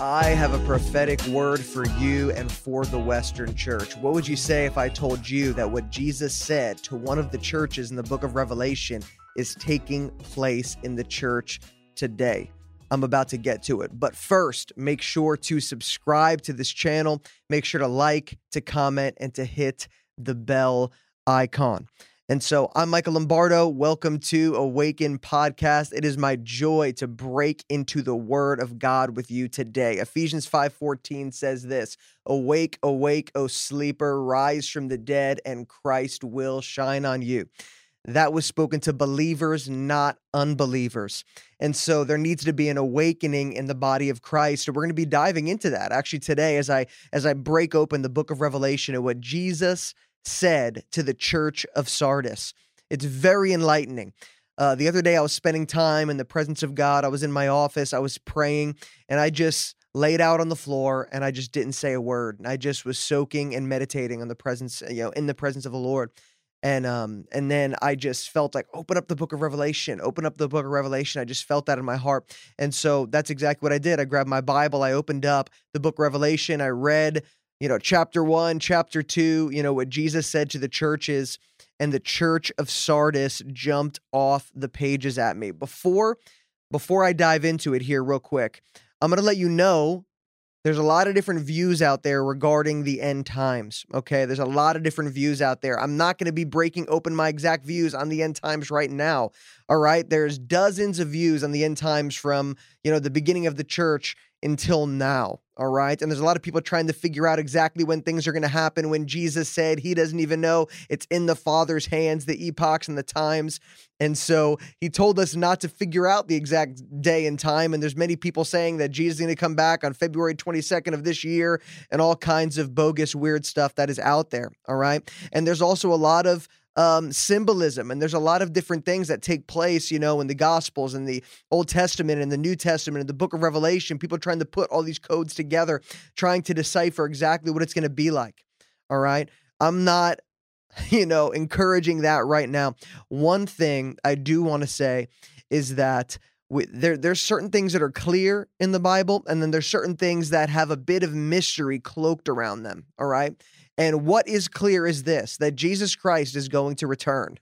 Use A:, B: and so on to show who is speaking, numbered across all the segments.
A: I have a prophetic word for you and for the Western church. What would you say if I told you that what Jesus said to one of the churches in the book of Revelation is taking place in the church today? I'm about to get to it. But first, make sure to subscribe to this channel. Make sure to like, to comment, and to hit the bell icon. And so I'm Michael Lombardo. Welcome to Awaken Podcast. It is my joy to break into the word of God with you today. Ephesians 5:14 says this: Awake, awake, O sleeper, rise from the dead, and Christ will shine on you. That was spoken to believers, not unbelievers. And so there needs to be an awakening in the body of Christ. And we're going to be diving into that actually today as I as I break open the book of Revelation and what Jesus said to the church of Sardis. It's very enlightening. Uh, the other day, I was spending time in the presence of God. I was in my office, I was praying, and I just laid out on the floor and I just didn't say a word. And I just was soaking and meditating on the presence, you know, in the presence of the Lord. And um, and then I just felt like open up the book of Revelation, open up the book of Revelation. I just felt that in my heart. And so that's exactly what I did. I grabbed my Bible, I opened up the book Revelation, I read you know, chapter one, chapter two, you know, what Jesus said to the churches, and the church of Sardis jumped off the pages at me. Before before I dive into it here, real quick, I'm gonna let you know there's a lot of different views out there regarding the end times. Okay. There's a lot of different views out there. I'm not going to be breaking open my exact views on the end times right now. All right. There's dozens of views on the end times from, you know, the beginning of the church until now. All right. And there's a lot of people trying to figure out exactly when things are going to happen. When Jesus said he doesn't even know, it's in the Father's hands, the epochs and the times. And so he told us not to figure out the exact day and time. And there's many people saying that Jesus is going to come back on February 22nd of this year and all kinds of bogus, weird stuff that is out there. All right. And there's also a lot of um, symbolism. And there's a lot of different things that take place, you know, in the Gospels and the Old Testament and the New Testament and the book of Revelation. People trying to put all these codes together, trying to decipher exactly what it's going to be like. All right. I'm not, you know, encouraging that right now. One thing I do want to say is that. We, there, there's certain things that are clear in the Bible, and then there's certain things that have a bit of mystery cloaked around them. All right. And what is clear is this that Jesus Christ is going to return.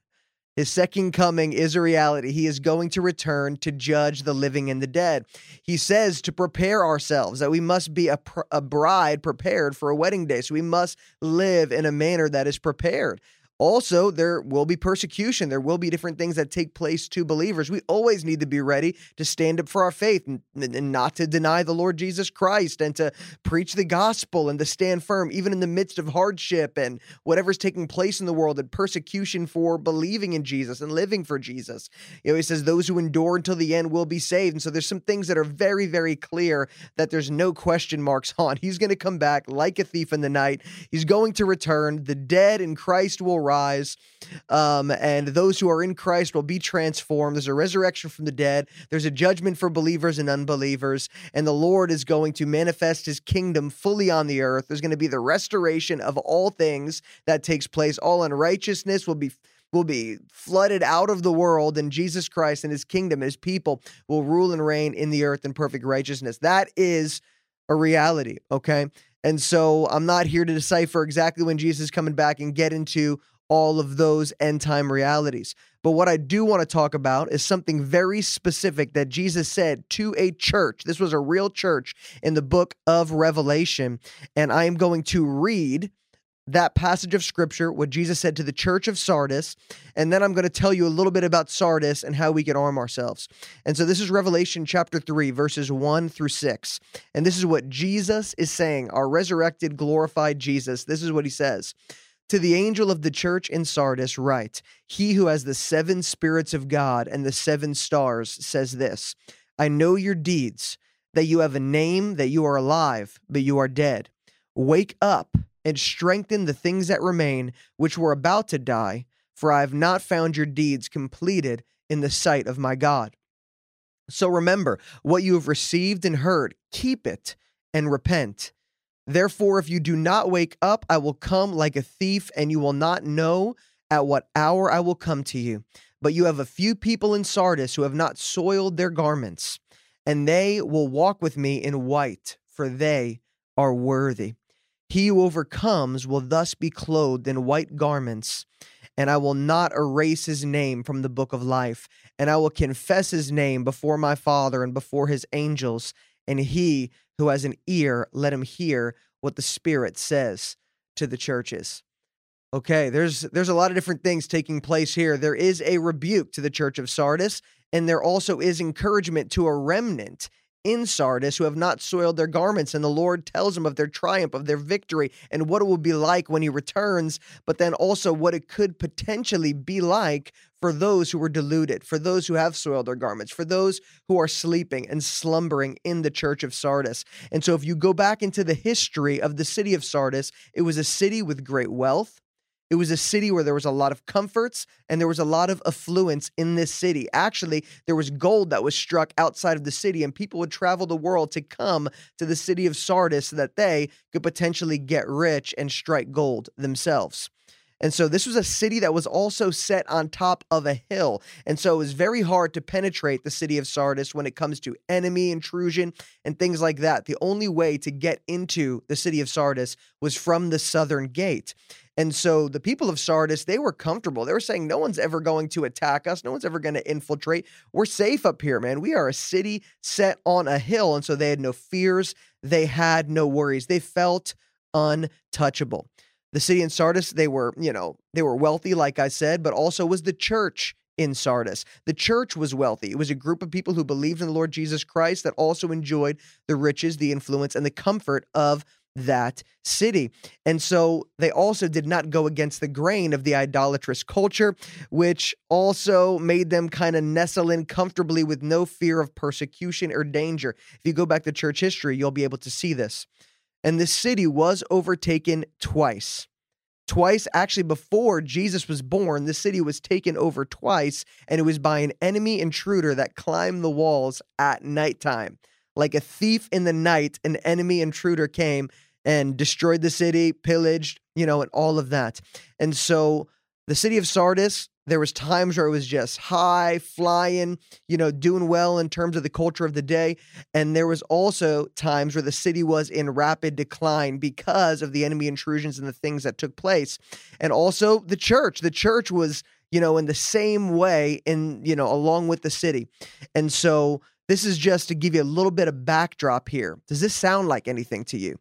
A: His second coming is a reality. He is going to return to judge the living and the dead. He says to prepare ourselves, that we must be a, pr- a bride prepared for a wedding day. So we must live in a manner that is prepared. Also, there will be persecution. There will be different things that take place to believers. We always need to be ready to stand up for our faith and, and, not to deny the Lord Jesus Christ and to preach the gospel and to stand firm, even in the midst of hardship and whatever's taking place in the world and persecution for believing in Jesus and living for Jesus. You know, he says, Those who endure until the end will be saved. And so there's some things that are very, very clear that there's no question marks on. He's going to come back like a thief in the night. He's going to return. The dead in Christ will rise. Um, and those who are in Christ will be transformed. There's a resurrection from the dead. There's a judgment for believers and unbelievers. And the Lord is going to manifest his kingdom fully on the earth. There's going to be the restoration of all things that takes place. All unrighteousness will be will be flooded out of the world, and Jesus Christ and his kingdom, his people will rule and reign in the earth in perfect righteousness. That is a reality, okay? And so I'm not here to decipher exactly when Jesus is coming back and get into all of those end time realities. But what I do want to talk about is something very specific that Jesus said to a church. This was a real church in the book of Revelation. And I am going to read that passage of scripture, what Jesus said to the church of Sardis. And then I'm going to tell you a little bit about Sardis and how we can arm ourselves. And so this is Revelation chapter 3, verses 1 through 6. And this is what Jesus is saying, our resurrected, glorified Jesus. This is what he says. To the angel of the church in Sardis, write He who has the seven spirits of God and the seven stars says this I know your deeds, that you have a name, that you are alive, but you are dead. Wake up and strengthen the things that remain, which were about to die, for I have not found your deeds completed in the sight of my God. So remember what you have received and heard, keep it and repent. Therefore, if you do not wake up, I will come like a thief, and you will not know at what hour I will come to you. But you have a few people in Sardis who have not soiled their garments, and they will walk with me in white, for they are worthy. He who overcomes will thus be clothed in white garments, and I will not erase his name from the book of life, and I will confess his name before my Father and before his angels. And he who has an ear, let him hear what the Spirit says to the churches. Okay, there's there's a lot of different things taking place here. There is a rebuke to the church of Sardis, and there also is encouragement to a remnant in Sardis who have not soiled their garments, and the Lord tells them of their triumph, of their victory, and what it will be like when He returns, but then also what it could potentially be like for those who were deluded, for those who have soiled their garments, for those who are sleeping and slumbering in the church of Sardis. And so, if you go back into the history of the city of Sardis, it was a city with great wealth. It was a city where there was a lot of comforts and there was a lot of affluence in this city. Actually, there was gold that was struck outside of the city, and people would travel the world to come to the city of Sardis so that they could potentially get rich and strike gold themselves. And so this was a city that was also set on top of a hill. And so it was very hard to penetrate the city of Sardis when it comes to enemy intrusion and things like that. The only way to get into the city of Sardis was from the southern gate. And so the people of Sardis, they were comfortable. They were saying, no one's ever going to attack us. No one's ever going to infiltrate. We're safe up here, man. We are a city set on a hill. And so they had no fears. They had no worries. They felt untouchable. The city in Sardis, they were, you know, they were wealthy, like I said, but also was the church in Sardis. The church was wealthy. It was a group of people who believed in the Lord Jesus Christ that also enjoyed the riches, the influence, and the comfort of that city. And so they also did not go against the grain of the idolatrous culture, which also made them kind of nestle in comfortably with no fear of persecution or danger. If you go back to church history, you'll be able to see this. And this city was overtaken twice. Twice, actually, before Jesus was born, the city was taken over twice, and it was by an enemy intruder that climbed the walls at nighttime. Like a thief in the night, an enemy intruder came and destroyed the city, pillaged, you know, and all of that. And so the city of Sardis, there was times where it was just high flying, you know, doing well in terms of the culture of the day, and there was also times where the city was in rapid decline because of the enemy intrusions and the things that took place. And also the church, the church was, you know, in the same way in, you know, along with the city. And so this is just to give you a little bit of backdrop here. Does this sound like anything to you?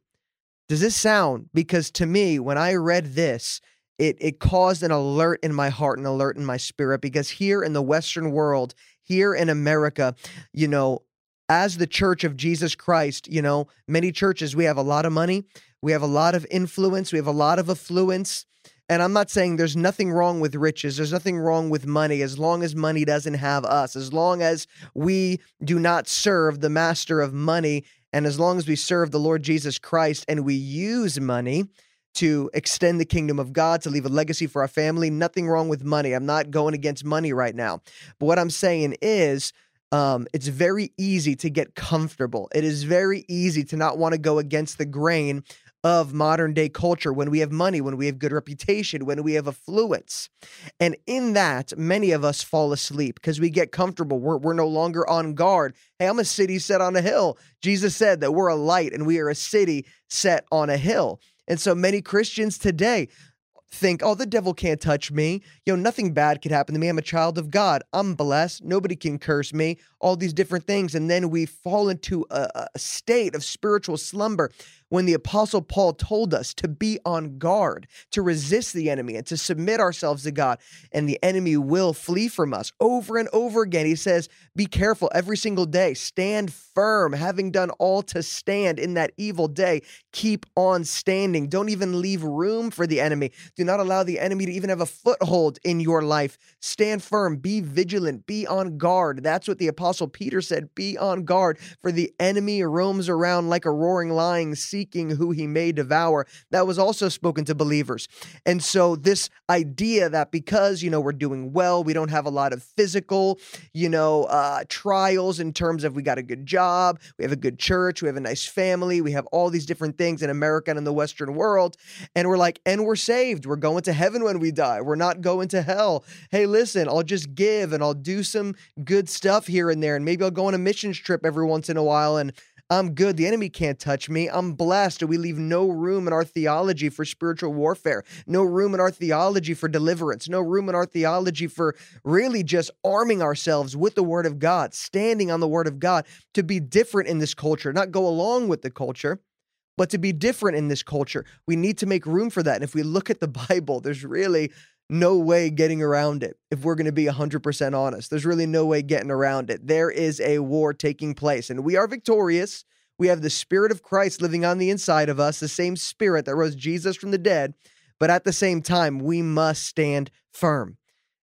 A: Does this sound? Because to me, when I read this, it it caused an alert in my heart, and an alert in my spirit. Because here in the Western world, here in America, you know, as the Church of Jesus Christ, you know, many churches we have a lot of money, we have a lot of influence, we have a lot of affluence. And I'm not saying there's nothing wrong with riches. There's nothing wrong with money as long as money doesn't have us, as long as we do not serve the master of money and as long as we serve the Lord Jesus Christ and we use money to extend the kingdom of God, to leave a legacy for our family, nothing wrong with money. I'm not going against money right now. But what I'm saying is, um, it's very easy to get comfortable. It is very easy to not want to go against the grain of modern day culture when we have money, when we have good reputation, when we have affluence. And in that, many of us fall asleep because we get comfortable. We're, we're no longer on guard. Hey, I'm a city set on a hill. Jesus said that we're a light and we are a city set on a hill. And so many Christians today think, oh, the devil can't touch me. You know, nothing bad could happen to me. I'm a child of God. I'm blessed. Nobody can curse me. All these different things. And then we fall into a, a state of spiritual slumber when the Apostle Paul told us to be on guard, to resist the enemy, and to submit ourselves to God, and the enemy will flee from us over and over again. He says, Be careful every single day, stand firm, having done all to stand in that evil day. Keep on standing. Don't even leave room for the enemy. Do not allow the enemy to even have a foothold in your life. Stand firm, be vigilant, be on guard. That's what the Apostle Peter said be on guard, for the enemy roams around like a roaring lion seeking who he may devour. That was also spoken to believers. And so, this idea that because, you know, we're doing well, we don't have a lot of physical, you know, uh, trials in terms of we got a good job, we have a good church, we have a nice family, we have all these different things in America and in the Western world. And we're like, and we're saved. We're going to heaven when we die. We're not going to hell. Hey, listen, I'll just give and I'll do some good stuff here and there. And maybe I'll go on a missions trip every once in a while and I'm good. The enemy can't touch me. I'm blessed. We leave no room in our theology for spiritual warfare, no room in our theology for deliverance, no room in our theology for really just arming ourselves with the word of God, standing on the word of God to be different in this culture, not go along with the culture. But to be different in this culture, we need to make room for that. And if we look at the Bible, there's really no way getting around it if we're going to be 100% honest. There's really no way getting around it. There is a war taking place, and we are victorious. We have the Spirit of Christ living on the inside of us, the same Spirit that rose Jesus from the dead. But at the same time, we must stand firm.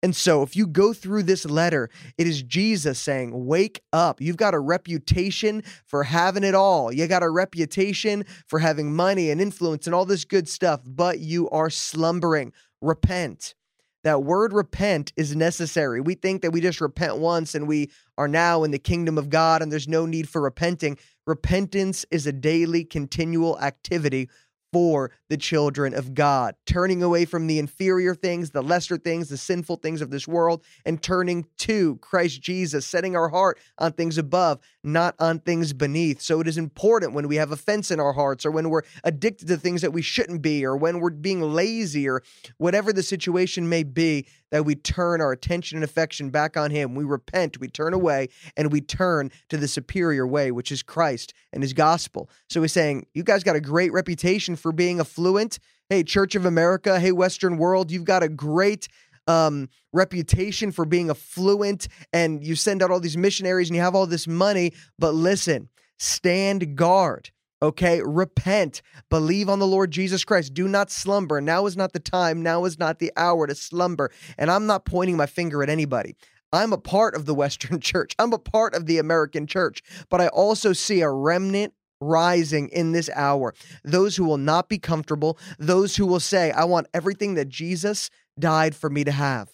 A: And so, if you go through this letter, it is Jesus saying, Wake up. You've got a reputation for having it all. You got a reputation for having money and influence and all this good stuff, but you are slumbering repent. That word repent is necessary. We think that we just repent once and we are now in the kingdom of God and there's no need for repenting. Repentance is a daily, continual activity for the children of God, turning away from the inferior things, the lesser things, the sinful things of this world, and turning to Christ Jesus, setting our heart on things above, not on things beneath. So it is important when we have offense in our hearts, or when we're addicted to things that we shouldn't be, or when we're being lazy, or whatever the situation may be, that we turn our attention and affection back on Him. We repent, we turn away, and we turn to the superior way, which is Christ and His gospel. So He's saying, You guys got a great reputation for being affluent. Hey, Church of America, hey, Western world, you've got a great um, reputation for being affluent and you send out all these missionaries and you have all this money. But listen, stand guard Okay, repent, believe on the Lord Jesus Christ. Do not slumber. Now is not the time. Now is not the hour to slumber. And I'm not pointing my finger at anybody. I'm a part of the Western church, I'm a part of the American church, but I also see a remnant rising in this hour. Those who will not be comfortable, those who will say, I want everything that Jesus died for me to have.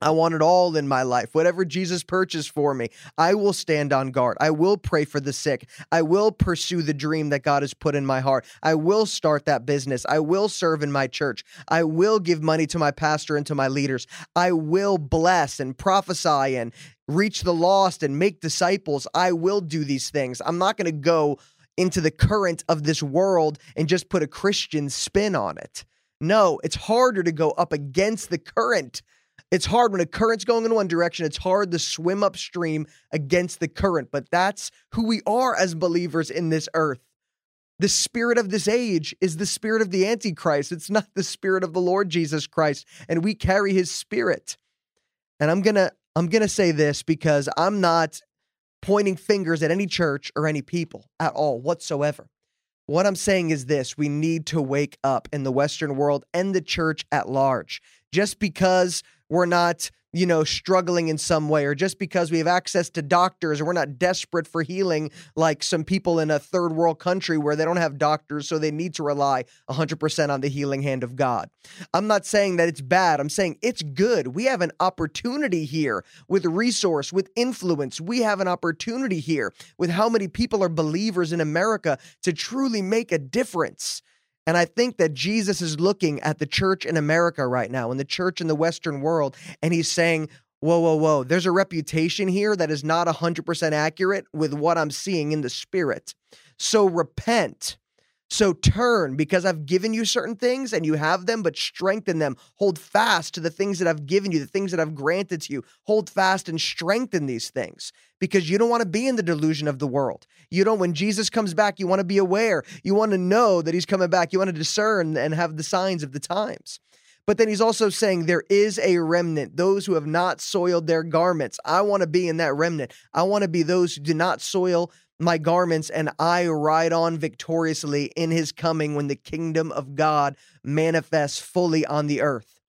A: I want it all in my life. Whatever Jesus purchased for me, I will stand on guard. I will pray for the sick. I will pursue the dream that God has put in my heart. I will start that business. I will serve in my church. I will give money to my pastor and to my leaders. I will bless and prophesy and reach the lost and make disciples. I will do these things. I'm not going to go into the current of this world and just put a Christian spin on it. No, it's harder to go up against the current it's hard when a current's going in one direction, it's hard to swim upstream against the current, but that's who we are as believers in this earth. The spirit of this age is the spirit of the Antichrist. It's not the spirit of the Lord Jesus Christ, and we carry his spirit. And I'm going to I'm going to say this because I'm not pointing fingers at any church or any people at all whatsoever. What I'm saying is this we need to wake up in the Western world and the church at large. Just because we're not you know, struggling in some way, or just because we have access to doctors, or we're not desperate for healing like some people in a third world country where they don't have doctors, so they need to rely 100% on the healing hand of God. I'm not saying that it's bad. I'm saying it's good. We have an opportunity here with resource, with influence. We have an opportunity here with how many people are believers in America to truly make a difference. And I think that Jesus is looking at the church in America right now and the church in the Western world, and he's saying, Whoa, whoa, whoa. There's a reputation here that is not 100% accurate with what I'm seeing in the spirit. So repent so turn because I've given you certain things and you have them, but strengthen them. Hold fast to the things that I've given you, the things that I've granted to you. Hold fast and strengthen these things because you don't want to be in the delusion of the world. You don't, when Jesus comes back, you want to be aware. You want to know that he's coming back. You want to discern and have the signs of the times. But then he's also saying there is a remnant, those who have not soiled their garments. I want to be in that remnant. I want to be those who do not soil my garments and I ride on victoriously in his coming when the kingdom of God manifests fully on the earth.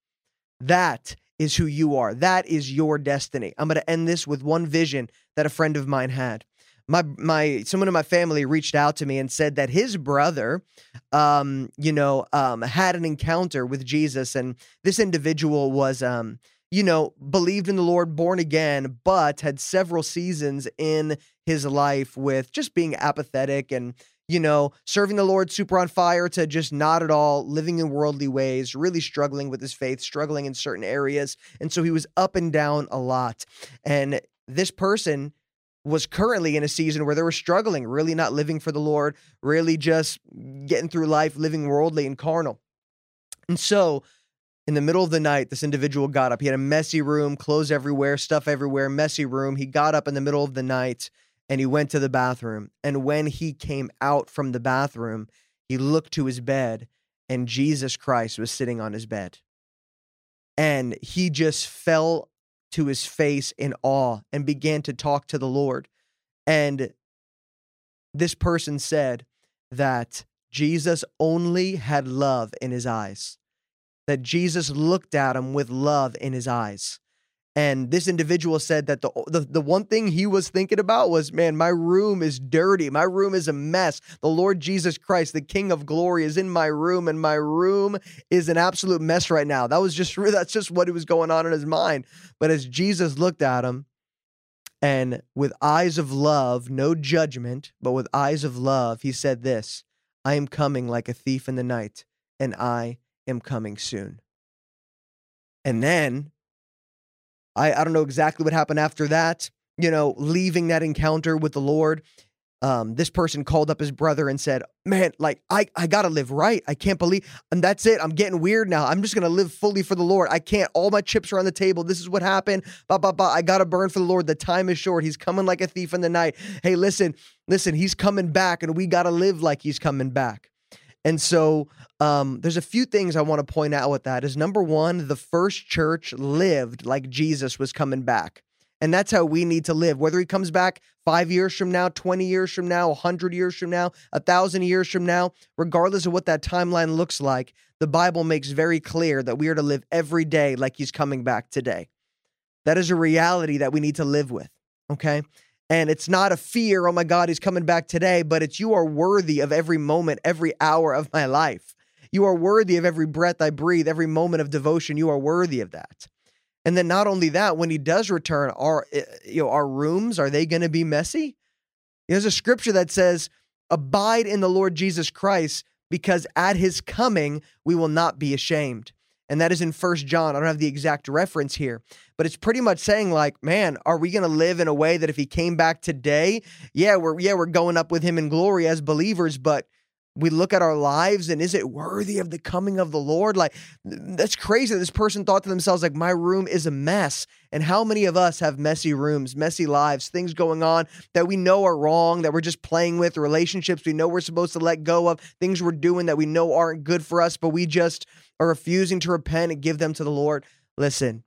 A: That is who you are. That is your destiny. I'm going to end this with one vision that a friend of mine had. My my someone in my family reached out to me and said that his brother um you know um had an encounter with Jesus and this individual was um you know believed in the Lord born again but had several seasons in his life with just being apathetic and you know serving the Lord super on fire to just not at all living in worldly ways really struggling with his faith struggling in certain areas. And so he was up and down a lot. And this person was currently in a season where they were struggling, really not living for the Lord, really just getting through life, living worldly and carnal. And so, in the middle of the night, this individual got up. He had a messy room, clothes everywhere, stuff everywhere, messy room. He got up in the middle of the night and he went to the bathroom. And when he came out from the bathroom, he looked to his bed and Jesus Christ was sitting on his bed. And he just fell to his face in awe and began to talk to the Lord. And this person said that Jesus only had love in his eyes, that Jesus looked at him with love in his eyes. And this individual said that the, the, the one thing he was thinking about was, man, my room is dirty. My room is a mess. The Lord Jesus Christ, the King of Glory, is in my room, and my room is an absolute mess right now. That was just that's just what was going on in his mind. But as Jesus looked at him, and with eyes of love, no judgment, but with eyes of love, he said this I am coming like a thief in the night, and I am coming soon. And then I, I don't know exactly what happened after that, you know, leaving that encounter with the Lord. Um, this person called up his brother and said, Man, like, I, I gotta live right. I can't believe, and that's it. I'm getting weird now. I'm just gonna live fully for the Lord. I can't, all my chips are on the table. This is what happened. Bah, bah, bah. I gotta burn for the Lord. The time is short. He's coming like a thief in the night. Hey, listen, listen, he's coming back, and we gotta live like he's coming back. And so um, there's a few things I want to point out with that. Is number one, the first church lived like Jesus was coming back. And that's how we need to live. Whether he comes back five years from now, 20 years from now, 100 years from now, a thousand years from now, regardless of what that timeline looks like, the Bible makes very clear that we are to live every day like he's coming back today. That is a reality that we need to live with. Okay. And it's not a fear, oh my God, he's coming back today, but it's you are worthy of every moment, every hour of my life. You are worthy of every breath I breathe, every moment of devotion. You are worthy of that. And then not only that, when he does return, our eh, you know our rooms are they going to be messy? There's a scripture that says, "Abide in the Lord Jesus Christ, because at his coming we will not be ashamed." And that is in First John. I don't have the exact reference here, but it's pretty much saying like, man, are we going to live in a way that if he came back today, yeah, we're yeah, we're going up with him in glory as believers, but we look at our lives and is it worthy of the coming of the Lord? Like that's crazy. This person thought to themselves like my room is a mess. And how many of us have messy rooms, messy lives, things going on that we know are wrong, that we're just playing with, relationships we know we're supposed to let go of, things we're doing that we know aren't good for us, but we just are refusing to repent and give them to the Lord. Listen,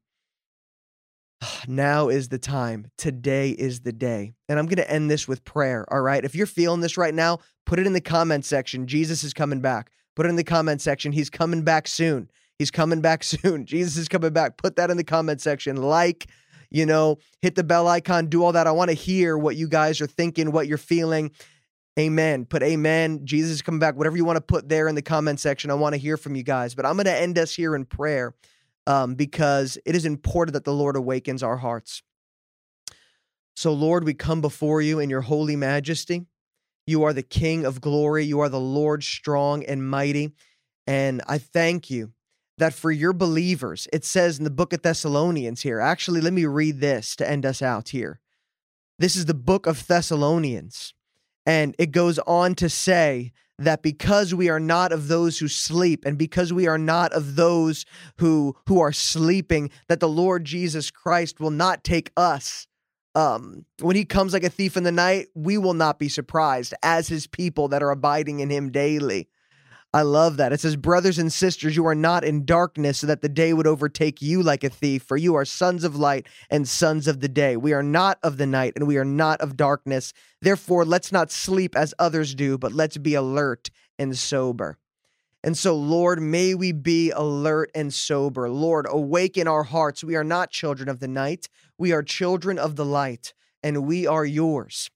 A: now is the time. Today is the day. And I'm going to end this with prayer. All right. If you're feeling this right now, put it in the comment section. Jesus is coming back. Put it in the comment section. He's coming back soon. He's coming back soon. Jesus is coming back. Put that in the comment section. Like, you know, hit the bell icon, do all that. I want to hear what you guys are thinking, what you're feeling. Amen. Put amen. Jesus is coming back. Whatever you want to put there in the comment section, I want to hear from you guys. But I'm going to end us here in prayer um, because it is important that the Lord awakens our hearts. So, Lord, we come before you in your holy majesty. You are the King of glory. You are the Lord strong and mighty. And I thank you that for your believers, it says in the book of Thessalonians here. Actually, let me read this to end us out here. This is the book of Thessalonians. And it goes on to say that because we are not of those who sleep and because we are not of those who who are sleeping that the Lord Jesus Christ will not take us um when he comes like a thief in the night we will not be surprised as his people that are abiding in him daily I love that. It says, Brothers and sisters, you are not in darkness so that the day would overtake you like a thief, for you are sons of light and sons of the day. We are not of the night and we are not of darkness. Therefore, let's not sleep as others do, but let's be alert and sober. And so, Lord, may we be alert and sober. Lord, awaken our hearts. We are not children of the night, we are children of the light, and we are yours.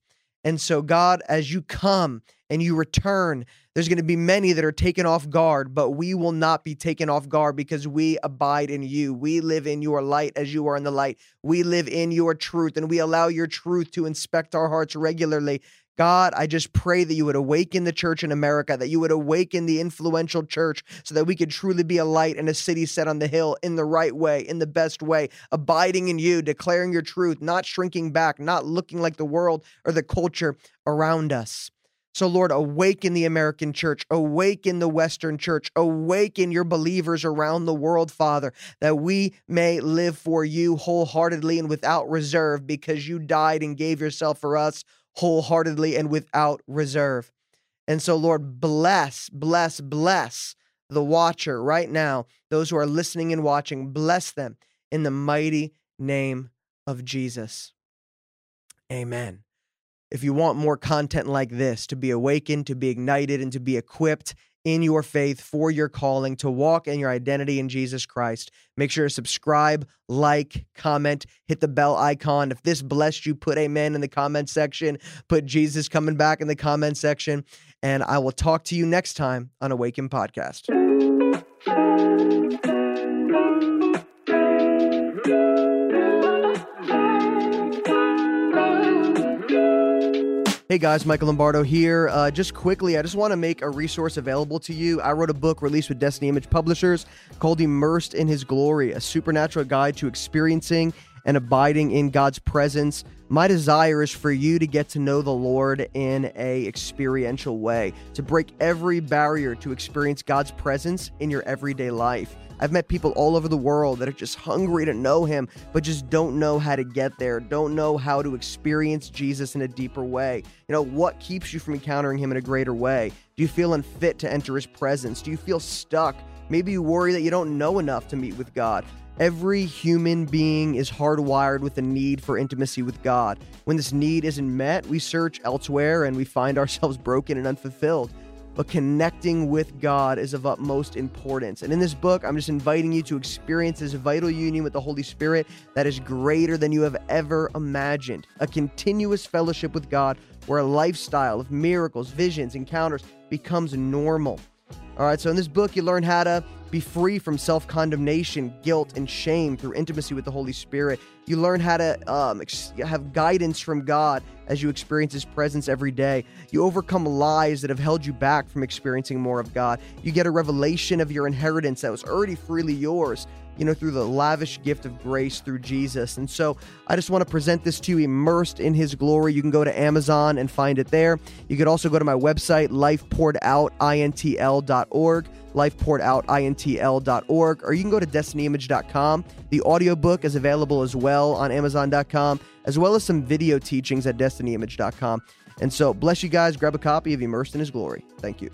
A: And so, God, as you come and you return, there's going to be many that are taken off guard, but we will not be taken off guard because we abide in you. We live in your light as you are in the light. We live in your truth and we allow your truth to inspect our hearts regularly. God, I just pray that you would awaken the church in America, that you would awaken the influential church so that we could truly be a light in a city set on the hill in the right way, in the best way, abiding in you, declaring your truth, not shrinking back, not looking like the world or the culture around us. So, Lord, awaken the American church, awaken the Western church, awaken your believers around the world, Father, that we may live for you wholeheartedly and without reserve because you died and gave yourself for us wholeheartedly and without reserve. And so, Lord, bless, bless, bless the watcher right now, those who are listening and watching, bless them in the mighty name of Jesus. Amen. If you want more content like this, to be awakened, to be ignited, and to be equipped in your faith for your calling to walk in your identity in Jesus Christ. Make sure to subscribe, like, comment, hit the bell icon. If this blessed you, put amen in the comment section. Put Jesus coming back in the comment section. And I will talk to you next time on Awaken Podcast. Hey guys, Michael Lombardo here. Uh, just quickly, I just want to make a resource available to you. I wrote a book released with Destiny Image Publishers called Immersed in His Glory, a supernatural guide to experiencing and abiding in God's presence. My desire is for you to get to know the Lord in a experiential way, to break every barrier to experience God's presence in your everyday life. I've met people all over the world that are just hungry to know him, but just don't know how to get there, don't know how to experience Jesus in a deeper way. You know, what keeps you from encountering him in a greater way? Do you feel unfit to enter his presence? Do you feel stuck? Maybe you worry that you don't know enough to meet with God. Every human being is hardwired with a need for intimacy with God. When this need isn't met, we search elsewhere and we find ourselves broken and unfulfilled but connecting with God is of utmost importance. And in this book, I'm just inviting you to experience this vital union with the Holy Spirit that is greater than you have ever imagined. A continuous fellowship with God where a lifestyle of miracles, visions, encounters becomes normal. All right, so in this book, you learn how to be free from self condemnation, guilt, and shame through intimacy with the Holy Spirit. You learn how to um, ex- have guidance from God as you experience His presence every day. You overcome lies that have held you back from experiencing more of God. You get a revelation of your inheritance that was already freely yours you know, through the lavish gift of grace through Jesus. And so I just want to present this to you immersed in his glory. You can go to Amazon and find it there. You could also go to my website, lifepouredoutintl.org, lifepouredoutintl.org, or you can go to destinyimage.com. The audiobook is available as well on amazon.com, as well as some video teachings at destinyimage.com. And so bless you guys. Grab a copy of Immersed in His Glory. Thank you.